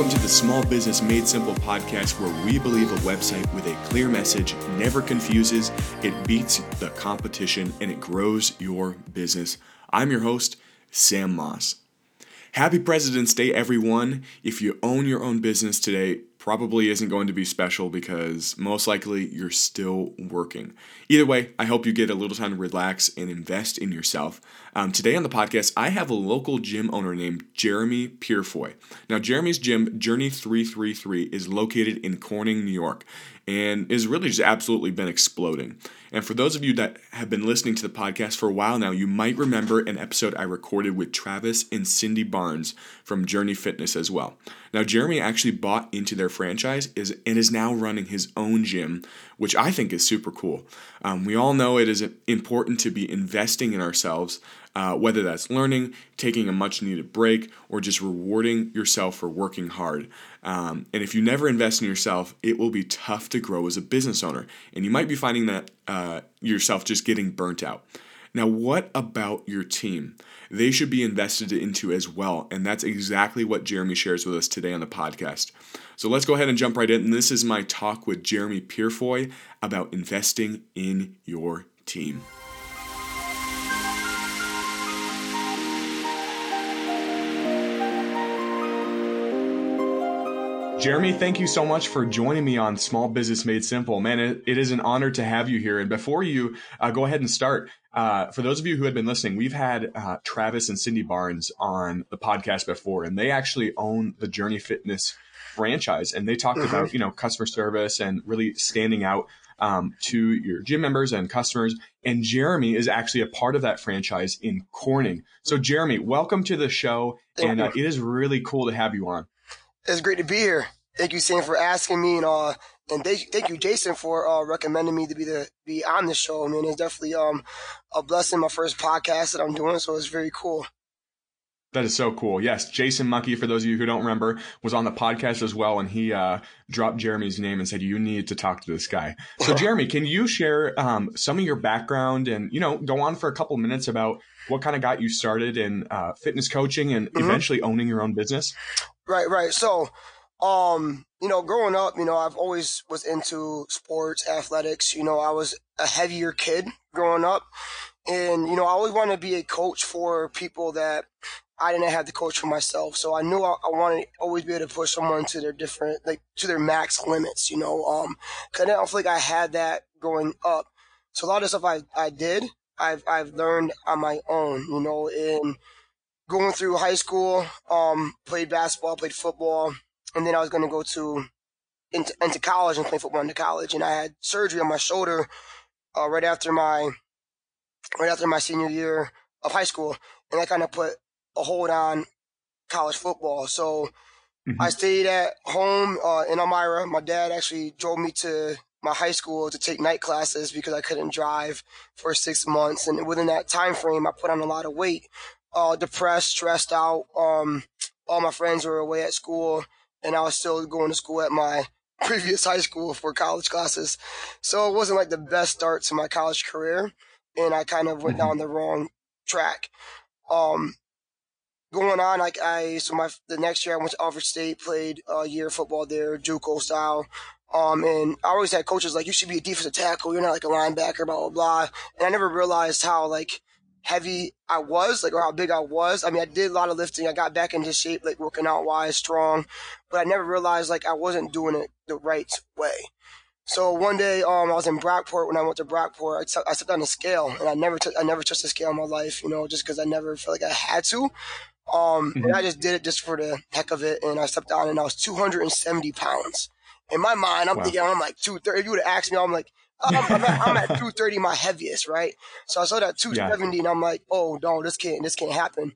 Welcome to the Small Business Made Simple podcast, where we believe a website with a clear message never confuses, it beats the competition, and it grows your business. I'm your host, Sam Moss. Happy President's Day, everyone. If you own your own business today, probably isn't going to be special because most likely you're still working. Either way, I hope you get a little time to relax and invest in yourself. Um, today on the podcast, I have a local gym owner named Jeremy Purefoy. Now, Jeremy's gym, Journey 333, is located in Corning, New York, and is really just absolutely been exploding. And for those of you that have been listening to the podcast for a while now, you might remember an episode I recorded with Travis and Cindy Barnes from Journey Fitness as well. Now, Jeremy actually bought into their franchise is, and is now running his own gym, which I think is super cool. Um, we all know it is important to be investing in ourselves, uh, whether that's learning, taking a much needed break, or just rewarding yourself for working hard. Um, and if you never invest in yourself, it will be tough to grow as a business owner. And you might be finding that uh, yourself just getting burnt out. Now, what about your team? They should be invested into as well. And that's exactly what Jeremy shares with us today on the podcast. So let's go ahead and jump right in. And this is my talk with Jeremy Purefoy about investing in your team. Jeremy, thank you so much for joining me on Small Business Made Simple. Man, it, it is an honor to have you here. And before you uh, go ahead and start, uh, for those of you who had been listening, we've had uh, Travis and Cindy Barnes on the podcast before, and they actually own the Journey Fitness franchise. And they talked mm-hmm. about, you know, customer service and really standing out um, to your gym members and customers. And Jeremy is actually a part of that franchise in Corning. So, Jeremy, welcome to the show. Thank and uh, it is really cool to have you on. It's great to be here. Thank you, Sam, for asking me, and uh, and thank, thank you, Jason, for uh, recommending me to be the be on the show. I mean, it's definitely um a blessing. My first podcast that I'm doing, so it's very cool. That is so cool. Yes, Jason Monkey, for those of you who don't remember, was on the podcast as well, and he uh, dropped Jeremy's name and said, "You need to talk to this guy." So, Jeremy, can you share um, some of your background and you know go on for a couple minutes about what kind of got you started in uh, fitness coaching and mm-hmm. eventually owning your own business? Right, right. So, um, you know, growing up, you know, I've always was into sports, athletics. You know, I was a heavier kid growing up, and you know, I always wanted to be a coach for people that I didn't have to coach for myself. So I knew I, I wanted to always be able to push someone to their different, like to their max limits. You know, um, cause I don't feel like I had that growing up. So a lot of stuff I I did, I've I've learned on my own. You know, in going through high school, um, played basketball, played football, and then I was going to go to into, into college and play football into college. And I had surgery on my shoulder uh, right after my right after my senior year of high school, and that kind of put a hold on college football. So mm-hmm. I stayed at home uh, in Elmira. My dad actually drove me to my high school to take night classes because I couldn't drive for six months. And within that time frame, I put on a lot of weight uh, depressed, stressed out. Um, all my friends were away at school, and I was still going to school at my previous high school for college classes. So it wasn't like the best start to my college career, and I kind of went mm-hmm. down the wrong track. Um, going on, like I, so my the next year I went to Alfred State, played a year of football there, JUCO style. Um, and I always had coaches like, you should be a defensive tackle. You're not like a linebacker, blah, blah, blah. And I never realized how like heavy I was, like, or how big I was. I mean, I did a lot of lifting. I got back into shape, like working out wise, strong, but I never realized like I wasn't doing it the right way. So one day, um, I was in Brockport when I went to Brockport. I, t- I stepped on the scale, and I never, I never touched the scale in my life, you know, just because I never felt like I had to. Um, mm-hmm. and I just did it just for the heck of it, and I stepped on, and I was 270 pounds. In my mind, I'm wow. thinking I'm like 230. If you would have asked me, I'm like, I'm, I'm, at, I'm, at, 230, my heaviest, right? So I saw that 270, yeah. and I'm like, oh no, this can't, this can't happen.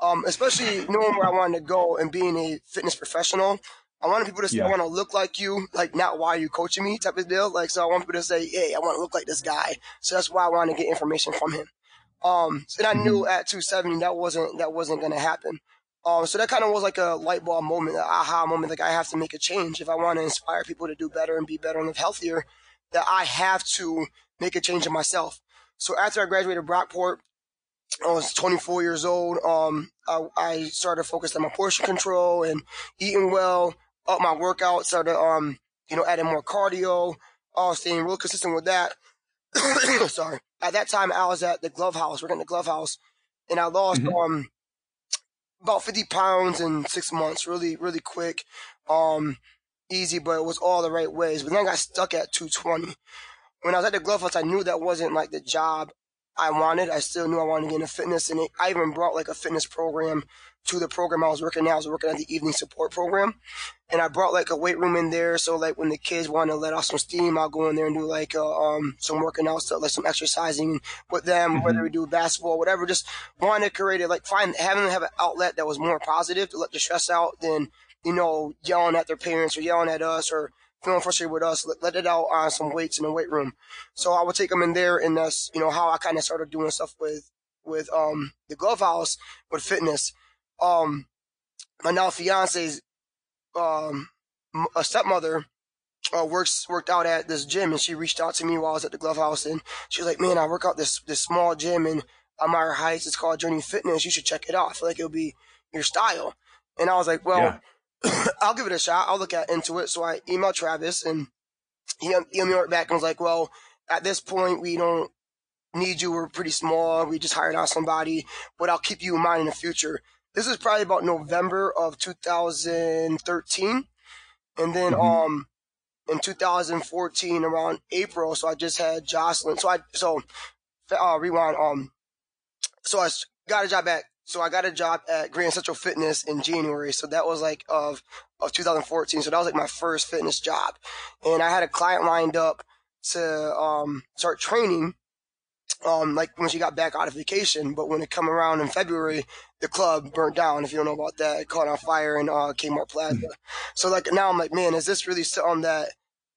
Um, especially knowing where I wanted to go and being a fitness professional. I wanted people to say, yeah. I want to look like you, like not why are you coaching me type of deal. Like, so I want people to say, hey, I want to look like this guy. So that's why I want to get information from him. Um, and I knew mm-hmm. at 270 that wasn't, that wasn't going to happen. Um, so that kind of was like a light bulb moment, an aha moment. Like I have to make a change if I want to inspire people to do better and be better and live healthier that I have to make a change in myself. So after I graduated Brockport, I was 24 years old. Um, I, I started focusing on my portion control and eating well, up my workout, started, um, you know, adding more cardio, all staying real consistent with that. Sorry. At that time, I was at the glove house, working at the glove house, and I lost, mm-hmm. um, about 50 pounds in six months, really, really quick. Um, easy, but it was all the right ways. But then I got stuck at 220. When I was at the glove house, I knew that wasn't like the job I wanted. I still knew I wanted to get into fitness, and it, I even brought like a fitness program to the program I was working at. I was working at the evening support program, and I brought like a weight room in there. So like when the kids want to let off some steam, I'll go in there and do like uh, um some working out stuff, like some exercising with them, mm-hmm. whether we do basketball, whatever. Just wanted to create it, like find having them have an outlet that was more positive to let the stress out than you know yelling at their parents or yelling at us or feeling frustrated with us, let, let it out on some weights in the weight room. So I would take them in there, and that's you know how I kind of started doing stuff with with um the glove house with fitness. Um, my now fiance's um a stepmother uh, works worked out at this gym, and she reached out to me while I was at the glove house, and she was like, "Man, I work out this this small gym in Elmira Heights. It's called Journey Fitness. You should check it out. I feel like it'll be your style." And I was like, "Well." Yeah I'll give it a shot. I'll look at into it. So I emailed Travis and he emailed me back and was like, well, at this point, we don't need you. We're pretty small. We just hired out somebody, but I'll keep you in mind in the future. This is probably about November of 2013. And then, mm-hmm. um, in 2014 around April, so I just had Jocelyn. So I, so, uh, rewind, um, so I got a job at so I got a job at Grand Central Fitness in January. So that was like of of 2014. So that was like my first fitness job, and I had a client lined up to um, start training. Um, like when she got back out of vacation, but when it come around in February, the club burnt down. If you don't know about that, it caught on fire in uh, Kmart Plaza. Mm-hmm. So like now I'm like, man, is this really something that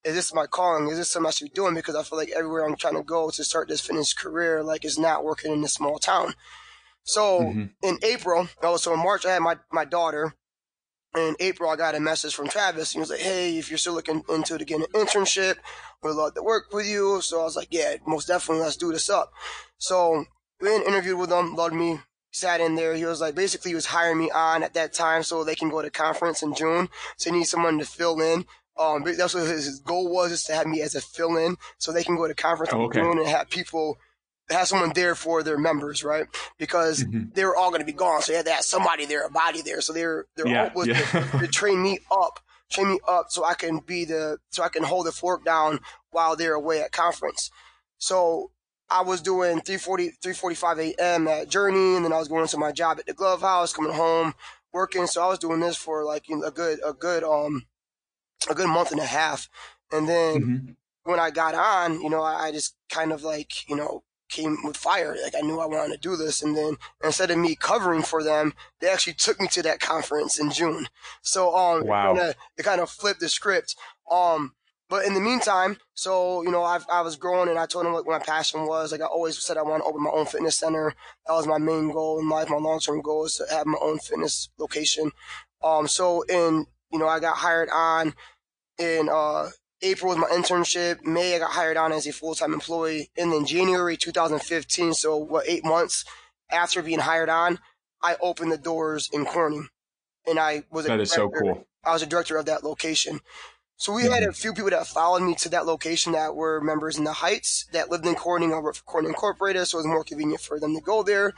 is this my calling? Is this something I should be doing? Because I feel like everywhere I'm trying to go to start this fitness career, like, is not working in this small town. So mm-hmm. in April, oh, so in March, I had my, my daughter. In April, I got a message from Travis. He was like, Hey, if you're still looking into to get an internship, we'd love to work with you. So I was like, Yeah, most definitely, let's do this up. So we interviewed with him, loved me, sat in there. He was like, basically, he was hiring me on at that time so they can go to conference in June. So he needs someone to fill in. Um, that's what his goal was, is to have me as a fill in so they can go to conference oh, okay. in June and have people have someone there for their members, right? Because mm-hmm. they were all going to be gone, so they had to have somebody there, a body there. So they're yeah, hope was yeah. to, to, train me up, train me up, so I can be the so I can hold the fork down while they're away at conference. So I was doing 3:40 3:45 a.m. at Journey, and then I was going to my job at the Glove House, coming home, working. So I was doing this for like you know, a good a good um a good month and a half, and then. Mm-hmm when I got on, you know, I just kind of like, you know, came with fire. Like I knew I wanted to do this. And then instead of me covering for them, they actually took me to that conference in June. So, um, wow. it, kind of flipped the script. Um, but in the meantime, so, you know, i I was growing and I told them what my passion was. Like I always said, I want to open my own fitness center. That was my main goal in life. My long-term goal is to have my own fitness location. Um, so in, you know, I got hired on in, uh, April was my internship. May I got hired on as a full time employee, and then January 2015, so what eight months after being hired on, I opened the doors in Corning, and I was that is so cool. I was a director of that location. So we mm-hmm. had a few people that followed me to that location that were members in the Heights that lived in Corning. I worked for Corning Incorporated, so it was more convenient for them to go there.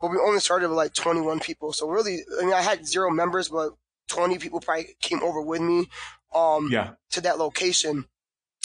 But we only started with like 21 people. So really, I mean, I had zero members, but 20 people probably came over with me um, yeah. to that location.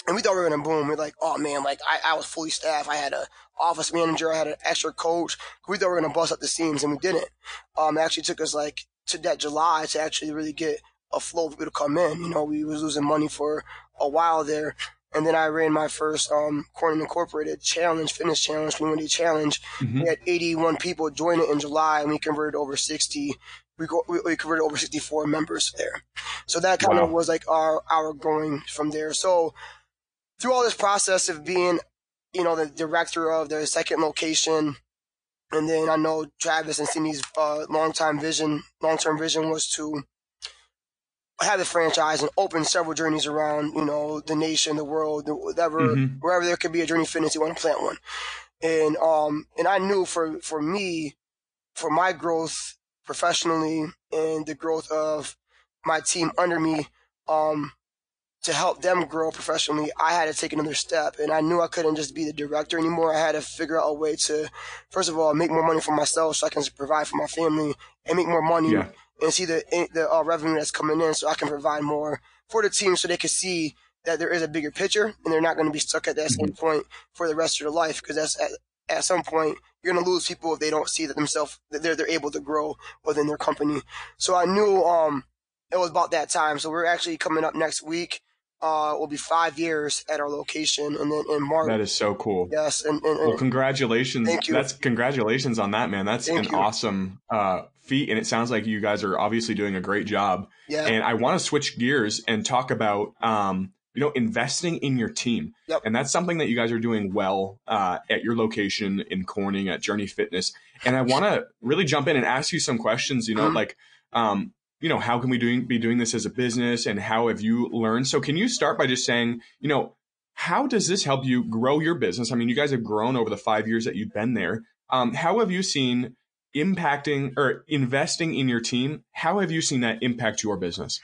And we thought we were gonna boom. We're like, oh man, like I, I was fully staffed. I had a office manager. I had an extra coach. We thought we were gonna bust up the seams, and we didn't. Um, it actually took us like to that July to actually really get a flow of people to come in. You know, we was losing money for a while there. And then I ran my first um, Corning Incorporated challenge, fitness challenge, community challenge. Mm-hmm. We had 81 people join it in July, and we converted over 60 we, go, we, we converted over 64 members there. So that kind wow. of was like our, our growing from there. So through all this process of being, you know, the director of the second location, and then I know Travis and Cindy's uh, long-time vision, long-term vision was to have the franchise and open several journeys around, you know, the nation, the world, whatever, mm-hmm. wherever there could be a journey fitness, you want to plant one. And um and I knew for for me, for my growth professionally and the growth of my team under me, um, to help them grow professionally, I had to take another step. And I knew I couldn't just be the director anymore. I had to figure out a way to, first of all, make more money for myself so I can provide for my family and make more money yeah. and see the, the uh, revenue that's coming in so I can provide more for the team so they can see that there is a bigger picture and they're not going to be stuck at that same mm-hmm. point for the rest of their life because that's at, some point you're going to lose people if they don't see that themselves that they're, they're able to grow within their company. So I knew, um, it was about that time. So we're actually coming up next week uh, will be five years at our location, and then in March. That is so cool. Yes, and, and, and well, congratulations. Thank you. That's congratulations on that, man. That's thank an you. awesome uh, feat, and it sounds like you guys are obviously doing a great job. Yeah. And I want to switch gears and talk about. Um, you know, investing in your team. Yep. And that's something that you guys are doing well uh, at your location in Corning at Journey Fitness. And I want to really jump in and ask you some questions, you know, mm-hmm. like, um, you know, how can we doing, be doing this as a business and how have you learned? So can you start by just saying, you know, how does this help you grow your business? I mean, you guys have grown over the five years that you've been there. Um, how have you seen impacting or investing in your team? How have you seen that impact your business?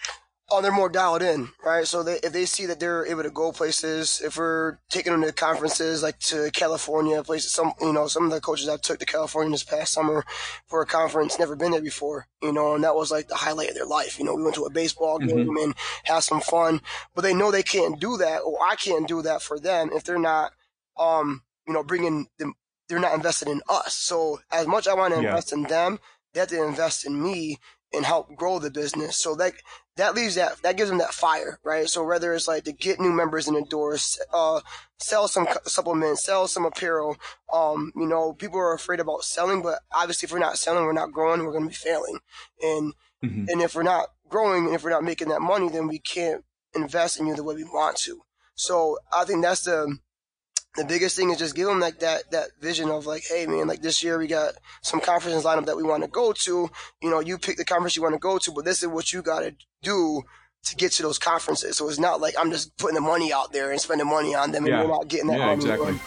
Oh, they're more dialed in, right? So they, if they see that they're able to go places, if we're taking them to conferences like to California, places, some, you know, some of the coaches I took to California this past summer for a conference, never been there before, you know, and that was like the highlight of their life. You know, we went to a baseball game mm-hmm. and had some fun, but they know they can't do that or I can't do that for them if they're not, um, you know, bringing them, they're not invested in us. So as much I want to yeah. invest in them, they have to invest in me and help grow the business. So that that leaves that that gives them that fire, right? So whether it's like to get new members in the doors, uh, sell some supplements, sell some apparel. Um, you know, people are afraid about selling, but obviously, if we're not selling, we're not growing, we're going to be failing. And mm-hmm. and if we're not growing, and if we're not making that money, then we can't invest in you the way we want to. So I think that's the the biggest thing is just give them like that that vision of like, hey man, like this year we got some conferences lined up that we want to go to. You know, you pick the conference you want to go to, but this is what you got to do to get to those conferences. So it's not like I'm just putting the money out there and spending money on them, and yeah. you're not getting that yeah, money. Exactly.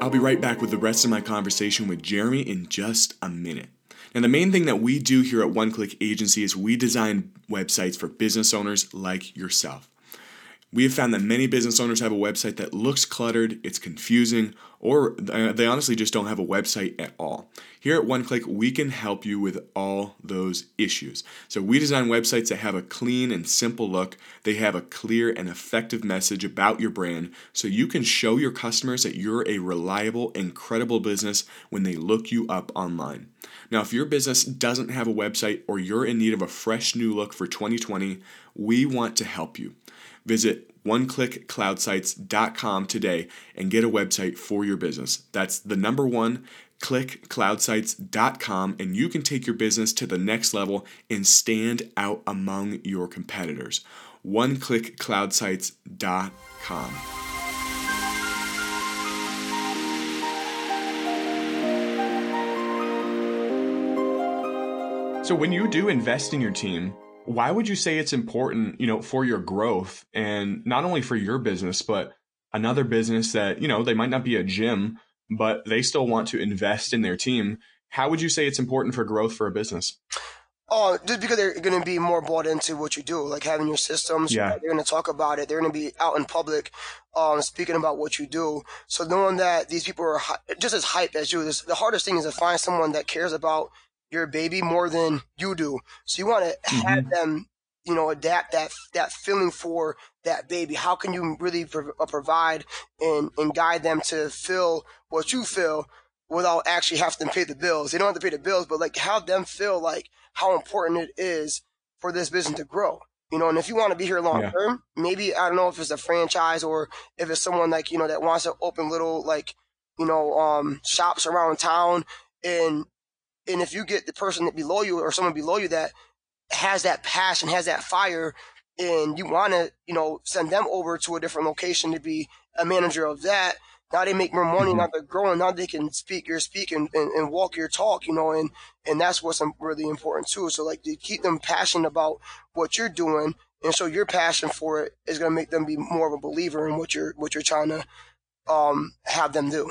I'll be right back with the rest of my conversation with Jeremy in just a minute. Now, the main thing that we do here at One Click Agency is we design websites for business owners like yourself. We have found that many business owners have a website that looks cluttered, it's confusing, or they honestly just don't have a website at all. Here at One Click, we can help you with all those issues. So we design websites that have a clean and simple look. They have a clear and effective message about your brand so you can show your customers that you're a reliable and credible business when they look you up online. Now, if your business doesn't have a website or you're in need of a fresh new look for 2020, we want to help you. Visit oneclickcloudsites.com today and get a website for your business. That's the number one clickcloudsites.com and you can take your business to the next level and stand out among your competitors. oneclickcloudsites.com. So when you do invest in your team, why would you say it's important, you know, for your growth and not only for your business, but another business that, you know, they might not be a gym, but they still want to invest in their team. How would you say it's important for growth for a business? Oh, just because they're going to be more bought into what you do, like having your systems. Yeah. They're going to talk about it. They're going to be out in public, um, speaking about what you do. So knowing that these people are hi- just as hype as you, this, the hardest thing is to find someone that cares about your baby more than you do. So you want to mm-hmm. have them, you know, adapt that that feeling for that baby. How can you really pro- uh, provide and and guide them to feel what you feel without actually having to pay the bills? They don't have to pay the bills, but like have them feel like how important it is for this business to grow. You know, and if you want to be here long yeah. term, maybe I don't know if it's a franchise or if it's someone like you know that wants to open little like you know um shops around town and and if you get the person that below you or someone below you that has that passion, has that fire, and you want to, you know, send them over to a different location to be a manager of that, Now they make more money. Mm-hmm. Now they're growing. Now they can speak your speak and, and, and, walk your talk, you know, and, and that's what's really important too. So like to keep them passionate about what you're doing and so your passion for it is going to make them be more of a believer in what you're, what you're trying to, um, have them do.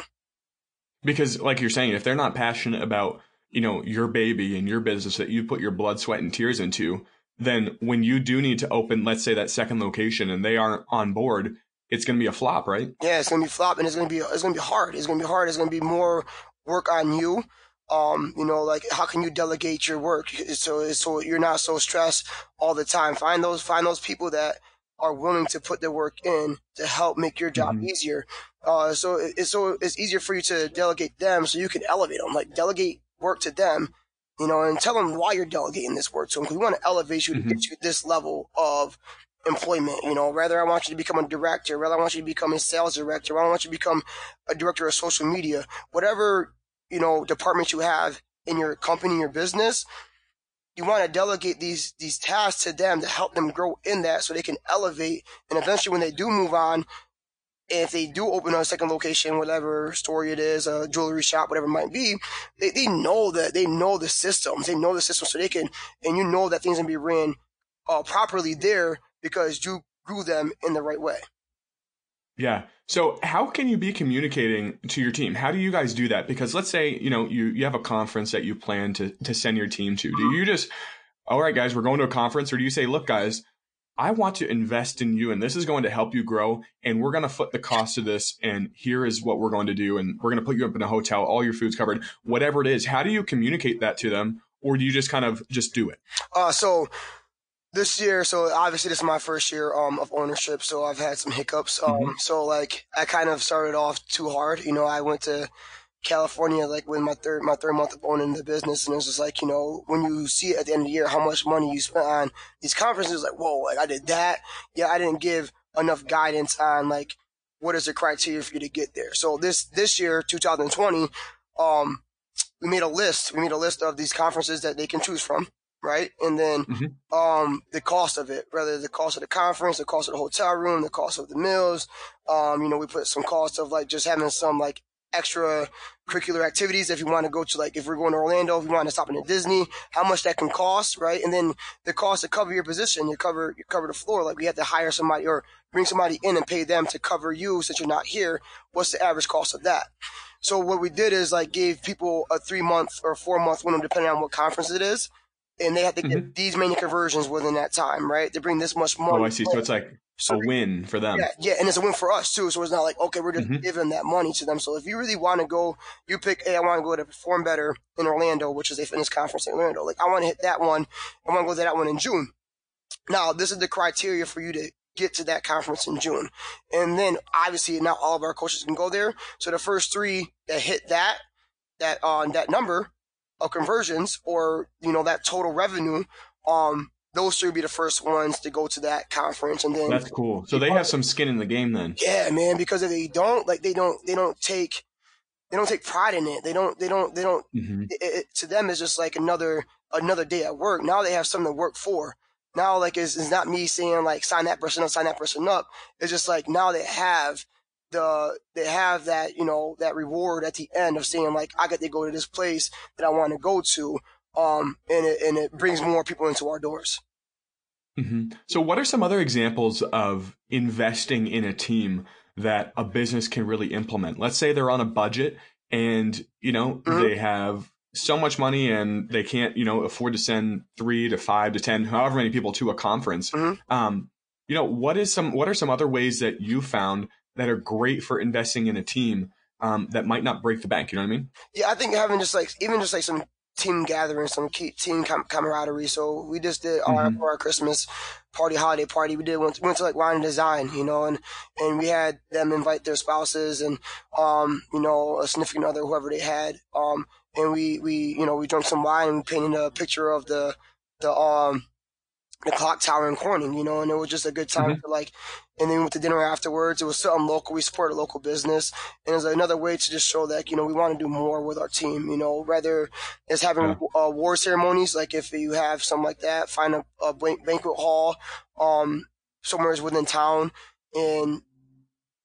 Because like you're saying, if they're not passionate about, you know, your baby and your business that you put your blood, sweat and tears into, then when you do need to open, let's say that second location and they aren't on board, it's going to be a flop, right? Yeah, it's going to be flop, and it's going to be it's going to be hard. It's going to be hard. It's going to be more work on you. Um, you know, like how can you delegate your work so so you're not so stressed all the time. Find those find those people that are willing to put their work in to help make your job mm-hmm. easier. Uh, so it's so it's easier for you to delegate them so you can elevate them. Like delegate work to them, you know, and tell them why you're delegating this work to them. Because we want to elevate you mm-hmm. to get you this level of employment. You know, rather I want you to become a director, rather I want you to become a sales director, rather I want you to become a director of social media, whatever, you know, department you have in your company, your business, you want to delegate these, these tasks to them to help them grow in that so they can elevate. And eventually when they do move on, if they do open a second location, whatever story it is, a jewelry shop, whatever it might be, they, they know that they know the systems. They know the system so they can, and you know that things can be ran uh, properly there because you grew them in the right way. Yeah. So how can you be communicating to your team? How do you guys do that? Because let's say, you know, you, you have a conference that you plan to, to send your team to. Do you just, all right, guys, we're going to a conference or do you say, look, guys, I want to invest in you and this is going to help you grow and we're going to foot the cost of this and here is what we're going to do and we're going to put you up in a hotel, all your food's covered, whatever it is. How do you communicate that to them or do you just kind of just do it? Uh, so this year, so obviously this is my first year um, of ownership, so I've had some hiccups. Um, mm-hmm. So like I kind of started off too hard. You know, I went to California like with my third my third month of owning the business, and it was just like you know when you see at the end of the year how much money you spent on these conferences, like whoa, like I did that. Yeah, I didn't give enough guidance on like what is the criteria for you to get there. So this this year, 2020, um, we made a list. We made a list of these conferences that they can choose from right? And then mm-hmm. um, the cost of it, whether the cost of the conference, the cost of the hotel room, the cost of the meals. Um, you know, we put some cost of like just having some like extra curricular activities if you want to go to like if we're going to Orlando, if you want to stop in at Disney, how much that can cost, right? And then the cost to cover your position, you cover you cover the floor. Like we have to hire somebody or bring somebody in and pay them to cover you since you're not here. What's the average cost of that? So what we did is like gave people a three month or four month window depending on what conference it is and they have to get mm-hmm. these many conversions within that time, right? They bring this much money. Oh, I see. So it's like so a win for them. Yeah, yeah, and it's a win for us too. So it's not like okay, we're just mm-hmm. giving that money to them. So if you really want to go, you pick. Hey, I want to go to Perform Better in Orlando, which is a fitness conference in Orlando. Like I want to hit that one. I want to go to that one in June. Now this is the criteria for you to get to that conference in June, and then obviously not all of our coaches can go there. So the first three that hit that that on uh, that number of conversions or, you know, that total revenue, um, those three would be the first ones to go to that conference and then that's cool. So they have some skin in the game then. Yeah man because if they don't like they don't they don't take they don't take pride in it. They don't they don't they don't mm-hmm. it, it, to them it's just like another another day at work. Now they have something to work for. Now like it's, it's not me saying like sign that person up sign that person up. It's just like now they have the they have that you know that reward at the end of saying like I get to go to this place that I want to go to, um, and it and it brings more people into our doors. Mm-hmm. So, what are some other examples of investing in a team that a business can really implement? Let's say they're on a budget and you know mm-hmm. they have so much money and they can't you know afford to send three to five to ten however many people to a conference. Mm-hmm. Um, you know what is some what are some other ways that you found that are great for investing in a team um, that might not break the bank. You know what I mean? Yeah, I think having just like even just like some team gathering, some team camaraderie. So we just did our mm-hmm. our Christmas party, holiday party. We did went, went to like wine and design, you know, and and we had them invite their spouses and um you know a significant other, whoever they had. Um and we we you know we drank some wine and we painted a picture of the the um the clock tower in Corning, you know, and it was just a good time mm-hmm. to like, and then we went to dinner afterwards. It was something local. We support a local business. And it was another way to just show that, you know, we want to do more with our team, you know, rather as having yeah. uh, war ceremonies. Like if you have something like that, find a, a banquet hall, um, somewhere within town and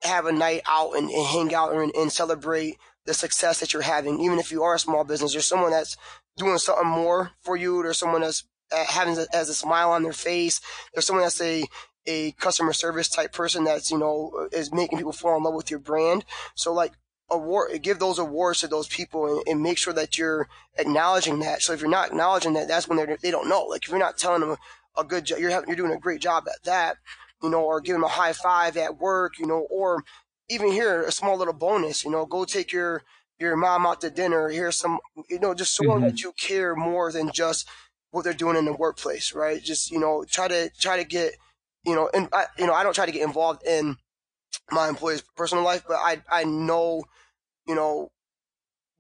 have a night out and, and hang out and, and celebrate the success that you're having. Even if you are a small business, there's someone that's doing something more for you. There's someone that's having a, has a smile on their face. There's someone that's a a customer service type person that's you know is making people fall in love with your brand. So like award, give those awards to those people and, and, make sure that you're acknowledging that. So if you're not acknowledging that, that's when they're they don't know. Like if you're not telling them a, a good job, you're having, you're doing a great job at that, you know, or give them a high five at work, you know, or even here a small little bonus, you know, go take your your mom out to dinner. Here's some, you know, just so mm-hmm. that you care more than just what they're doing in the workplace, right? Just you know, try to try to get, you know, and I, you know, I don't try to get involved in my employees' personal life, but I I know, you know,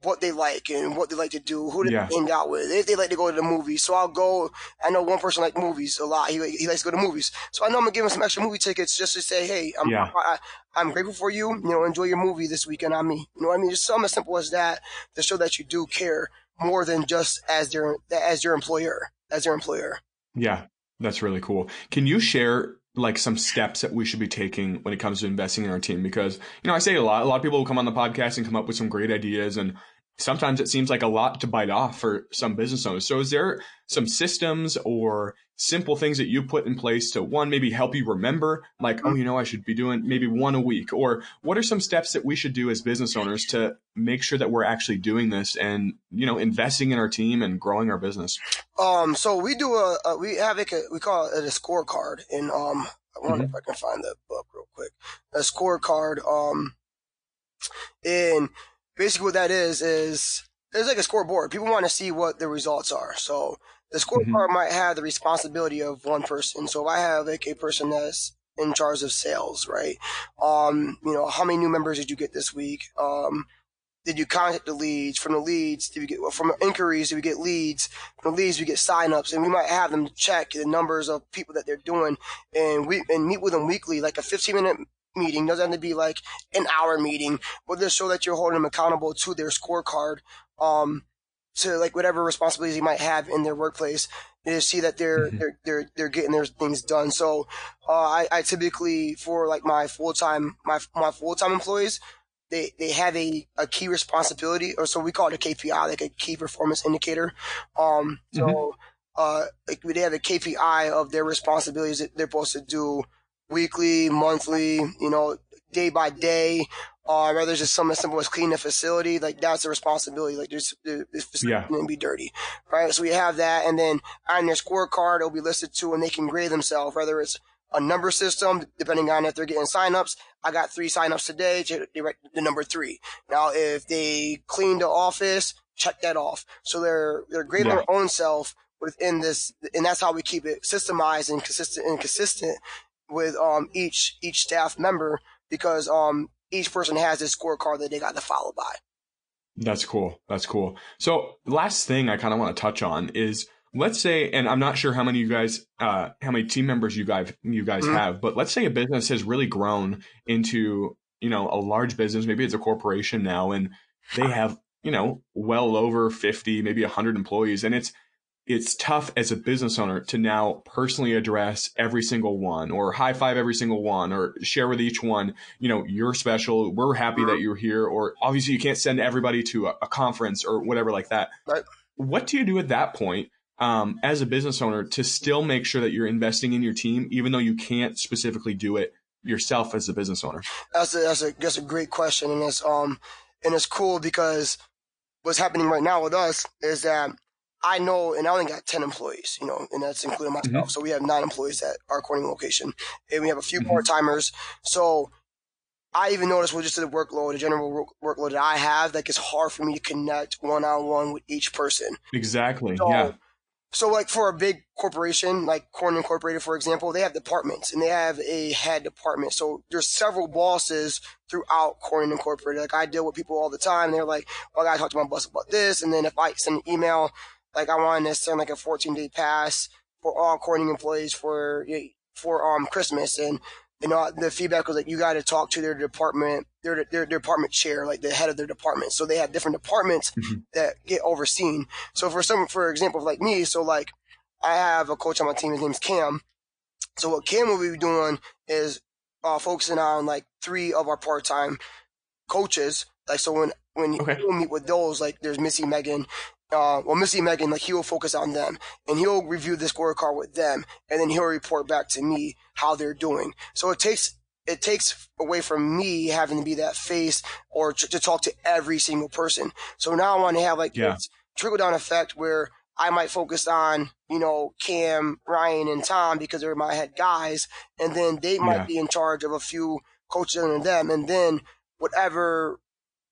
what they like and what they like to do, who they yeah. hang out with, if they like to go to the movies. So I'll go. I know one person like movies a lot. He, he likes to go to movies. So I know I'm gonna give him some extra movie tickets just to say, hey, I'm yeah. I, am grateful for you. You know, enjoy your movie this weekend on me. You know what I mean? Just something as simple as that to show that you do care more than just as their as your employer, as their employer. Yeah, that's really cool. Can you share like some steps that we should be taking when it comes to investing in our team because you know i say a lot a lot of people will come on the podcast and come up with some great ideas and sometimes it seems like a lot to bite off for some business owners so is there some systems or simple things that you put in place to one maybe help you remember like oh you know i should be doing maybe one a week or what are some steps that we should do as business owners to make sure that we're actually doing this and you know investing in our team and growing our business? Um so we do a, a we have a we call it a scorecard and um i wonder mm-hmm. if i can find that book real quick. A scorecard um and basically what that is is it's like a scoreboard. People want to see what the results are. So the scorecard mm-hmm. might have the responsibility of one person. So if I have like a person that's in charge of sales, right? Um, you know, how many new members did you get this week? Um, did you contact the leads? From the leads, did we get from inquiries? Did we get leads? From the leads, we get signups, and we might have them check the numbers of people that they're doing, and we and meet with them weekly, like a 15 minute meeting. Doesn't have to be like an hour meeting, but just so that you're holding them accountable to their scorecard. Um, to like whatever responsibilities you might have in their workplace to see that they're mm-hmm. they're they're they're getting their things done. So uh, I, I typically for like my full time my my full time employees they they have a, a key responsibility or so we call it a KPI like a key performance indicator. Um, so mm-hmm. uh, like they have a KPI of their responsibilities that they're supposed to do weekly, monthly, you know, day by day uh, rather just something as simple as clean the facility, like that's a responsibility. Like this, this facility yeah. be dirty, right? So we have that, and then on their scorecard, it'll be listed too, and they can grade themselves. Whether it's a number system, depending on if they're getting signups. I got three signups today. They write the number three. Now, if they clean the office, check that off. So they're they're grading yeah. their own self within this, and that's how we keep it systemized and consistent and consistent with um each each staff member because um each person has this scorecard that they got to follow by. That's cool. That's cool. So last thing I kind of want to touch on is let's say, and I'm not sure how many you guys, uh, how many team members you guys, you guys mm-hmm. have, but let's say a business has really grown into, you know, a large business. Maybe it's a corporation now and they have, you know, well over 50, maybe 100 employees. And it's, it's tough as a business owner to now personally address every single one or high five every single one or share with each one, you know, you're special. We're happy that you're here. Or obviously you can't send everybody to a, a conference or whatever like that. Right. What do you do at that point? Um, as a business owner to still make sure that you're investing in your team, even though you can't specifically do it yourself as a business owner? That's a, that's a, that's a great question. And it's, um, and it's cool because what's happening right now with us is that I know, and I only got 10 employees, you know, and that's including myself. Mm-hmm. So we have nine employees at our Corning location and we have a few mm-hmm. part timers. So I even noticed with just the workload, the general workload that I have, like it's hard for me to connect one on one with each person. Exactly. So, yeah. So like for a big corporation, like Corning Incorporated, for example, they have departments and they have a head department. So there's several bosses throughout Corning Incorporated. Like I deal with people all the time. They're like, well, I gotta talk to my boss about this. And then if I send an email, like I wanted to send like a 14 day pass for all Corning employees for for um Christmas, and you know the feedback was like you got to talk to their department, their, their department chair, like the head of their department. So they have different departments mm-hmm. that get overseen. So for some, for example, like me, so like I have a coach on my team. His name's Cam. So what Cam will be doing is uh, focusing on like three of our part time coaches. Like so when when okay. you meet with those, like there's Missy Megan. Uh, well, Missy Megan, like he will focus on them and he'll review the scorecard with them, and then he'll report back to me how they're doing. So it takes it takes away from me having to be that face or to, to talk to every single person. So now I want to have like yeah. this trickle down effect where I might focus on, you know, Cam, Ryan, and Tom because they're my head guys, and then they might yeah. be in charge of a few coaches under them, and then whatever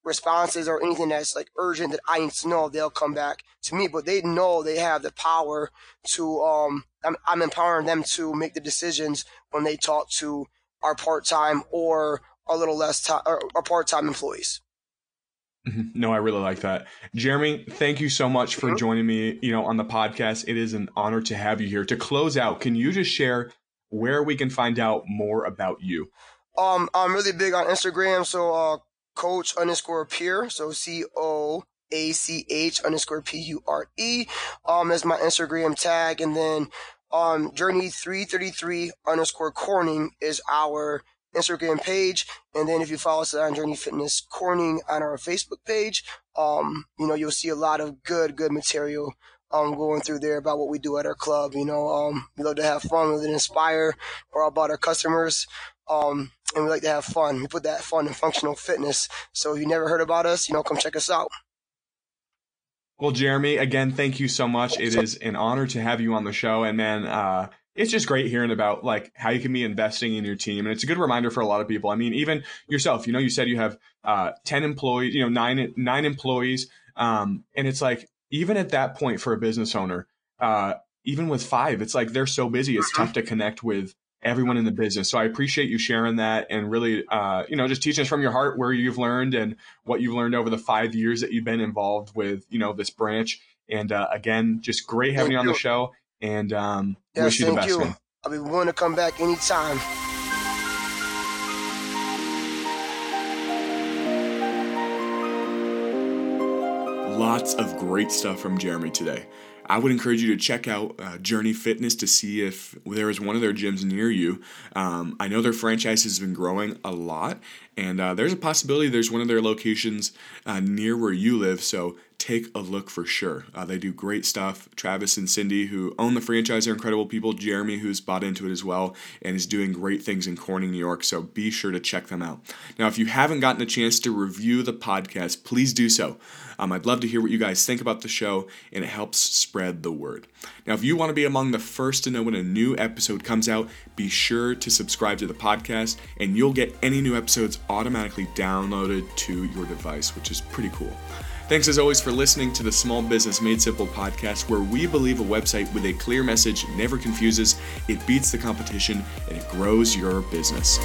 responses or anything that's like urgent that I need to know, they'll come back to me. But they know they have the power to. Um, I'm, I'm empowering them to make the decisions when they talk to our part time or a little less time or, or part time employees. Mm-hmm. No, I really like that. Jeremy, thank you so much for mm-hmm. joining me, you know, on the podcast. It is an honor to have you here. To close out, can you just share where we can find out more about you? Um, I'm really big on Instagram, so uh, coach underscore pure, so C O A C H underscore P U R E. Um, that's my Instagram tag, and then um, Journey 333 underscore Corning is our Instagram page. And then if you follow us on Journey Fitness Corning on our Facebook page, um, you know, you'll see a lot of good, good material um, going through there about what we do at our club. You know, um, we love to have fun, with it, inspire or about our customers. Um, and we like to have fun. We put that fun in functional fitness. So if you never heard about us, you know, come check us out. Well, Jeremy, again, thank you so much. It is an honor to have you on the show. And man, uh, it's just great hearing about like how you can be investing in your team. And it's a good reminder for a lot of people. I mean, even yourself, you know, you said you have uh, 10 employees, you know, nine, nine employees. Um, and it's like, even at that point for a business owner, uh, even with five, it's like they're so busy, it's tough to connect with everyone in the business. So I appreciate you sharing that and really, uh, you know, just teaching us from your heart where you've learned and what you've learned over the five years that you've been involved with, you know, this branch. And uh, again, just great having thank you on you. the show and um, yes, wish you the best. You. Man. I'll be willing to come back anytime. Lots of great stuff from Jeremy today. I would encourage you to check out uh, Journey Fitness to see if there is one of their gyms near you. Um, I know their franchise has been growing a lot, and uh, there's a possibility there's one of their locations uh, near where you live. So take a look for sure. Uh, they do great stuff. Travis and Cindy, who own the franchise, are incredible people. Jeremy, who's bought into it as well and is doing great things in Corning, New York. So be sure to check them out. Now, if you haven't gotten a chance to review the podcast, please do so. Um, I'd love to hear what you guys think about the show, and it helps spread the word. Now, if you want to be among the first to know when a new episode comes out, be sure to subscribe to the podcast, and you'll get any new episodes automatically downloaded to your device, which is pretty cool. Thanks as always for listening to the Small Business Made Simple podcast, where we believe a website with a clear message never confuses, it beats the competition, and it grows your business.